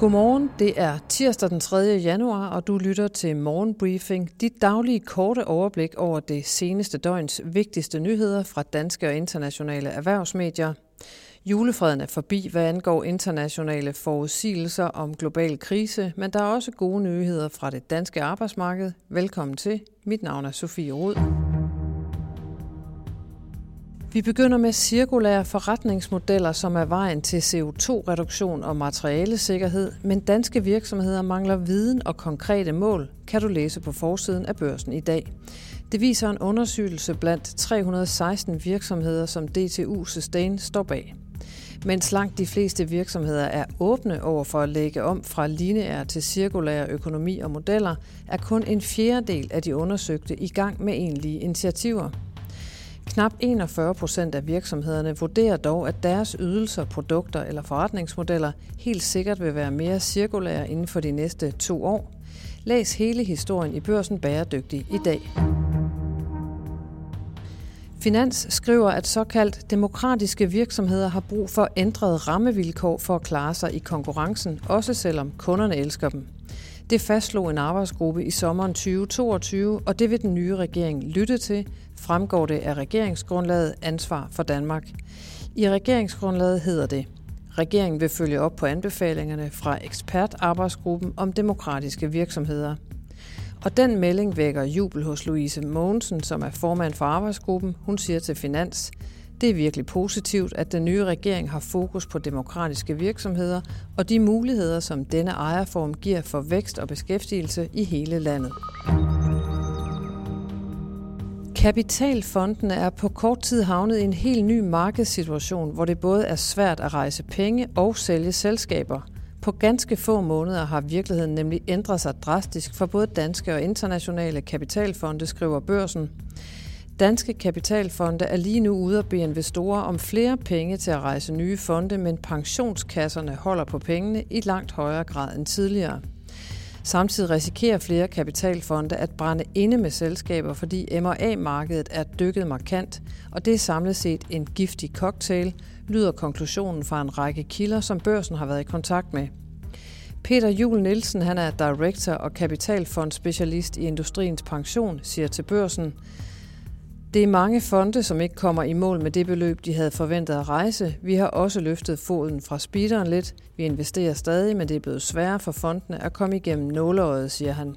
Godmorgen, det er tirsdag den 3. januar, og du lytter til Morgenbriefing, dit daglige korte overblik over det seneste døgns vigtigste nyheder fra danske og internationale erhvervsmedier. Julefreden er forbi, hvad angår internationale forudsigelser om global krise, men der er også gode nyheder fra det danske arbejdsmarked. Velkommen til. Mit navn er Sofie Rud. Vi begynder med cirkulære forretningsmodeller, som er vejen til CO2-reduktion og materialesikkerhed, men danske virksomheder mangler viden og konkrete mål, kan du læse på forsiden af børsen i dag. Det viser en undersøgelse blandt 316 virksomheder, som DTU Sustain står bag. Mens langt de fleste virksomheder er åbne over for at lægge om fra lineær til cirkulære økonomi og modeller, er kun en fjerdedel af de undersøgte i gang med egentlige initiativer. Knap 41 procent af virksomhederne vurderer dog, at deres ydelser, produkter eller forretningsmodeller helt sikkert vil være mere cirkulære inden for de næste to år. Læs hele historien i børsen Bæredygtig i dag. Finans skriver, at såkaldt demokratiske virksomheder har brug for ændrede rammevilkår for at klare sig i konkurrencen, også selvom kunderne elsker dem. Det fastslog en arbejdsgruppe i sommeren 2022, og det vil den nye regering lytte til, fremgår det af regeringsgrundlaget Ansvar for Danmark. I regeringsgrundlaget hedder det, Regeringen vil følge op på anbefalingerne fra ekspertarbejdsgruppen om demokratiske virksomheder. Og den melding vækker jubel hos Louise Mogensen, som er formand for arbejdsgruppen. Hun siger til Finans, det er virkelig positivt, at den nye regering har fokus på demokratiske virksomheder og de muligheder, som denne ejerform giver for vækst og beskæftigelse i hele landet. Kapitalfondene er på kort tid havnet i en helt ny markedssituation, hvor det både er svært at rejse penge og sælge selskaber. På ganske få måneder har virkeligheden nemlig ændret sig drastisk for både danske og internationale kapitalfonde, skriver børsen. Danske kapitalfonde er lige nu ude at bede investorer om flere penge til at rejse nye fonde, men pensionskasserne holder på pengene i langt højere grad end tidligere. Samtidig risikerer flere kapitalfonde at brænde inde med selskaber, fordi MA-markedet er dykket markant, og det er samlet set en giftig cocktail, lyder konklusionen fra en række kilder, som børsen har været i kontakt med. Peter Jul Nielsen, han er director og kapitalfondspecialist i Industriens Pension, siger til børsen, det er mange fonde, som ikke kommer i mål med det beløb, de havde forventet at rejse. Vi har også løftet foden fra speederen lidt. Vi investerer stadig, men det er blevet sværere for fondene at komme igennem nåleåret, siger han.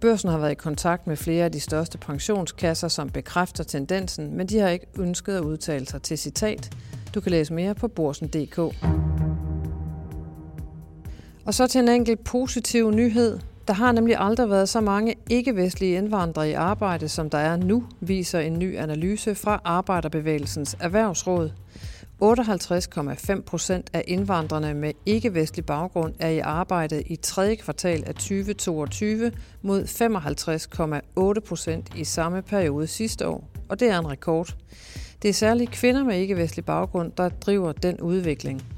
Børsen har været i kontakt med flere af de største pensionskasser, som bekræfter tendensen, men de har ikke ønsket at udtale sig til citat. Du kan læse mere på borsen.dk. Og så til en enkelt positiv nyhed. Der har nemlig aldrig været så mange ikke-vestlige indvandrere i arbejde, som der er nu, viser en ny analyse fra Arbejderbevægelsens Erhvervsråd. 58,5 procent af indvandrerne med ikke-vestlig baggrund er i arbejde i tredje kvartal af 2022 mod 55,8 procent i samme periode sidste år, og det er en rekord. Det er særligt kvinder med ikke-vestlig baggrund, der driver den udvikling.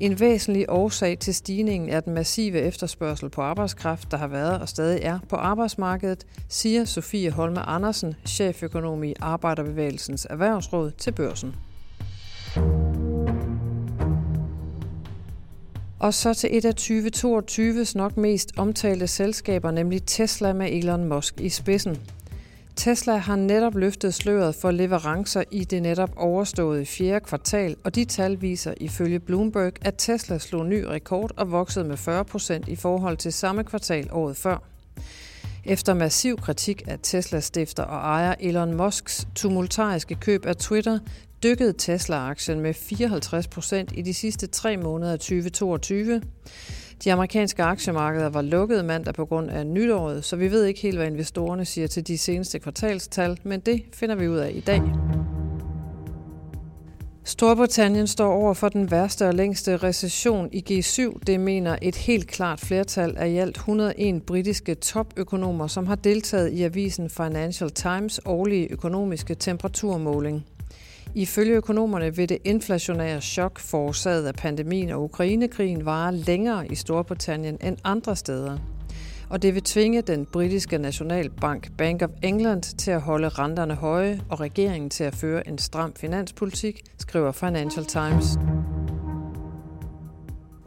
En væsentlig årsag til stigningen er den massive efterspørgsel på arbejdskraft, der har været og stadig er på arbejdsmarkedet, siger Sofie Holme Andersen, cheføkonom i Arbejderbevægelsens Erhvervsråd til børsen. Og så til et af 2022's nok mest omtalte selskaber, nemlig Tesla med Elon Musk i spidsen. Tesla har netop løftet sløret for leverancer i det netop overståede fjerde kvartal, og de tal viser ifølge Bloomberg, at Tesla slog ny rekord og voksede med 40 procent i forhold til samme kvartal året før. Efter massiv kritik af Teslas stifter og ejer Elon Musks tumultariske køb af Twitter, dykkede Tesla-aktien med 54 procent i de sidste tre måneder af 2022. De amerikanske aktiemarkeder var lukkede mandag på grund af nytåret, så vi ved ikke helt, hvad investorerne siger til de seneste kvartalstal, men det finder vi ud af i dag. Storbritannien står over for den værste og længste recession i G7. Det mener et helt klart flertal af i alt 101 britiske topøkonomer, som har deltaget i avisen Financial Times årlige økonomiske temperaturmåling. Ifølge økonomerne vil det inflationære chok forårsaget af pandemien og Ukrainekrigen vare længere i Storbritannien end andre steder. Og det vil tvinge den britiske nationalbank Bank of England til at holde renterne høje og regeringen til at føre en stram finanspolitik, skriver Financial Times.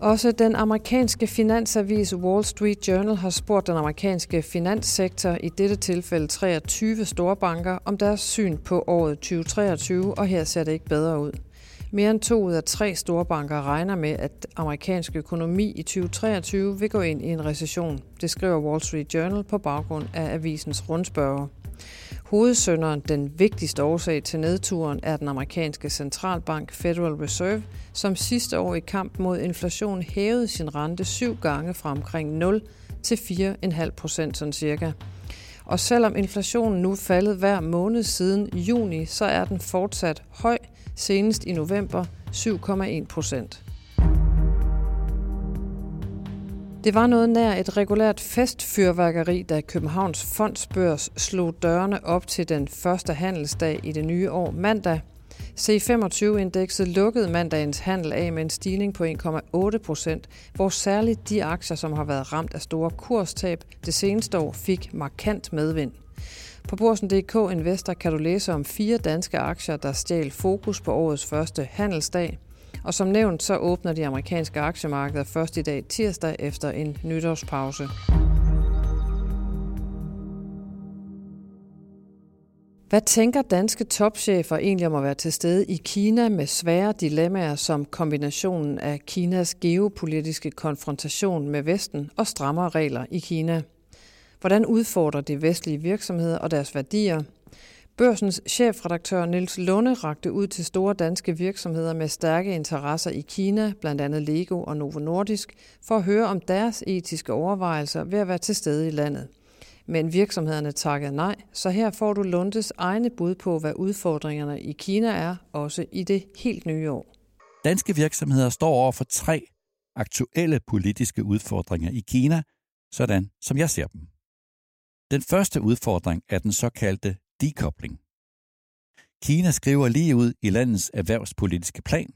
Også den amerikanske finansavis Wall Street Journal har spurgt den amerikanske finanssektor, i dette tilfælde 23 storbanker, om deres syn på året 2023, og her ser det ikke bedre ud. Mere end to ud af tre storbanker regner med, at amerikansk økonomi i 2023 vil gå ind i en recession. Det skriver Wall Street Journal på baggrund af avisens rundspørger. Hovedsønderen, den vigtigste årsag til nedturen, er den amerikanske centralbank Federal Reserve, som sidste år i kamp mod inflation hævede sin rente syv gange fra omkring 0 til 4,5 procent sådan cirka. Og selvom inflationen nu faldet hver måned siden juni, så er den fortsat høj, senest i november 7,1 procent. Det var noget nær et regulært festfyrværkeri, da Københavns Fondsbørs slog dørene op til den første handelsdag i det nye år mandag. C25-indekset lukkede mandagens handel af med en stigning på 1,8 procent, hvor særligt de aktier, som har været ramt af store kurstab det seneste år, fik markant medvind. På Borsen.dk Investor kan du læse om fire danske aktier, der stjal fokus på årets første handelsdag. Og som nævnt, så åbner de amerikanske aktiemarkeder først i dag tirsdag efter en nytårspause. Hvad tænker danske topchefer egentlig om at være til stede i Kina med svære dilemmaer som kombinationen af Kinas geopolitiske konfrontation med Vesten og strammere regler i Kina? Hvordan udfordrer de vestlige virksomheder og deres værdier? Børsens chefredaktør Niels Lunde rakte ud til store danske virksomheder med stærke interesser i Kina, blandt andet Lego og Novo Nordisk, for at høre om deres etiske overvejelser ved at være til stede i landet. Men virksomhederne takkede nej, så her får du Lundes egne bud på, hvad udfordringerne i Kina er, også i det helt nye år. Danske virksomheder står over for tre aktuelle politiske udfordringer i Kina, sådan som jeg ser dem. Den første udfordring er den såkaldte dekobling. Kina skriver lige ud i landets erhvervspolitiske plan,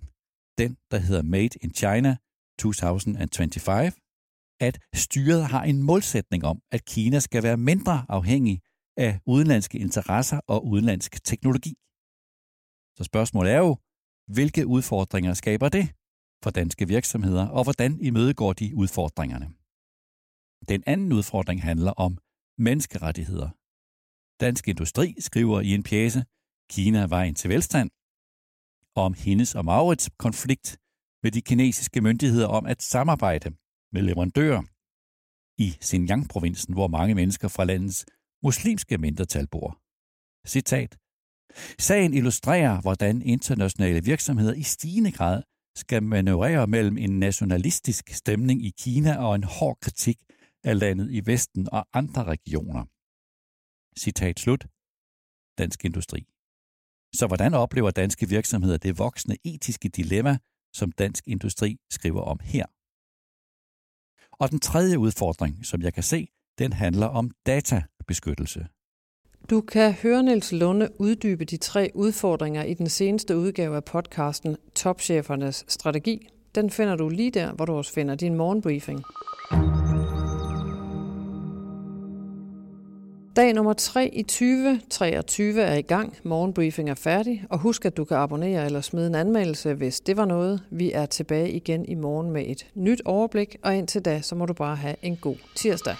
den der hedder Made in China 2025, at styret har en målsætning om, at Kina skal være mindre afhængig af udenlandske interesser og udenlandsk teknologi. Så spørgsmålet er jo, hvilke udfordringer skaber det for danske virksomheder, og hvordan imødegår de udfordringerne? Den anden udfordring handler om menneskerettigheder. Dansk Industri skriver i en pjæse, Kina er vejen til velstand, om hendes og Maurits konflikt med de kinesiske myndigheder om at samarbejde med leverandører i Xinjiang-provinsen, hvor mange mennesker fra landets muslimske mindretal bor. Citat. Sagen illustrerer, hvordan internationale virksomheder i stigende grad skal manøvrere mellem en nationalistisk stemning i Kina og en hård kritik af landet i Vesten og andre regioner. Citat slut. Dansk Industri. Så hvordan oplever danske virksomheder det voksende etiske dilemma, som Dansk Industri skriver om her? Og den tredje udfordring, som jeg kan se, den handler om databeskyttelse. Du kan høre Niels Lunde uddybe de tre udfordringer i den seneste udgave af podcasten Topchefernes Strategi. Den finder du lige der, hvor du også finder din morgenbriefing. Dag nummer 3 i 2023 er i gang. Morgenbriefing er færdig. Og husk, at du kan abonnere eller smide en anmeldelse, hvis det var noget. Vi er tilbage igen i morgen med et nyt overblik, og indtil da, så må du bare have en god tirsdag.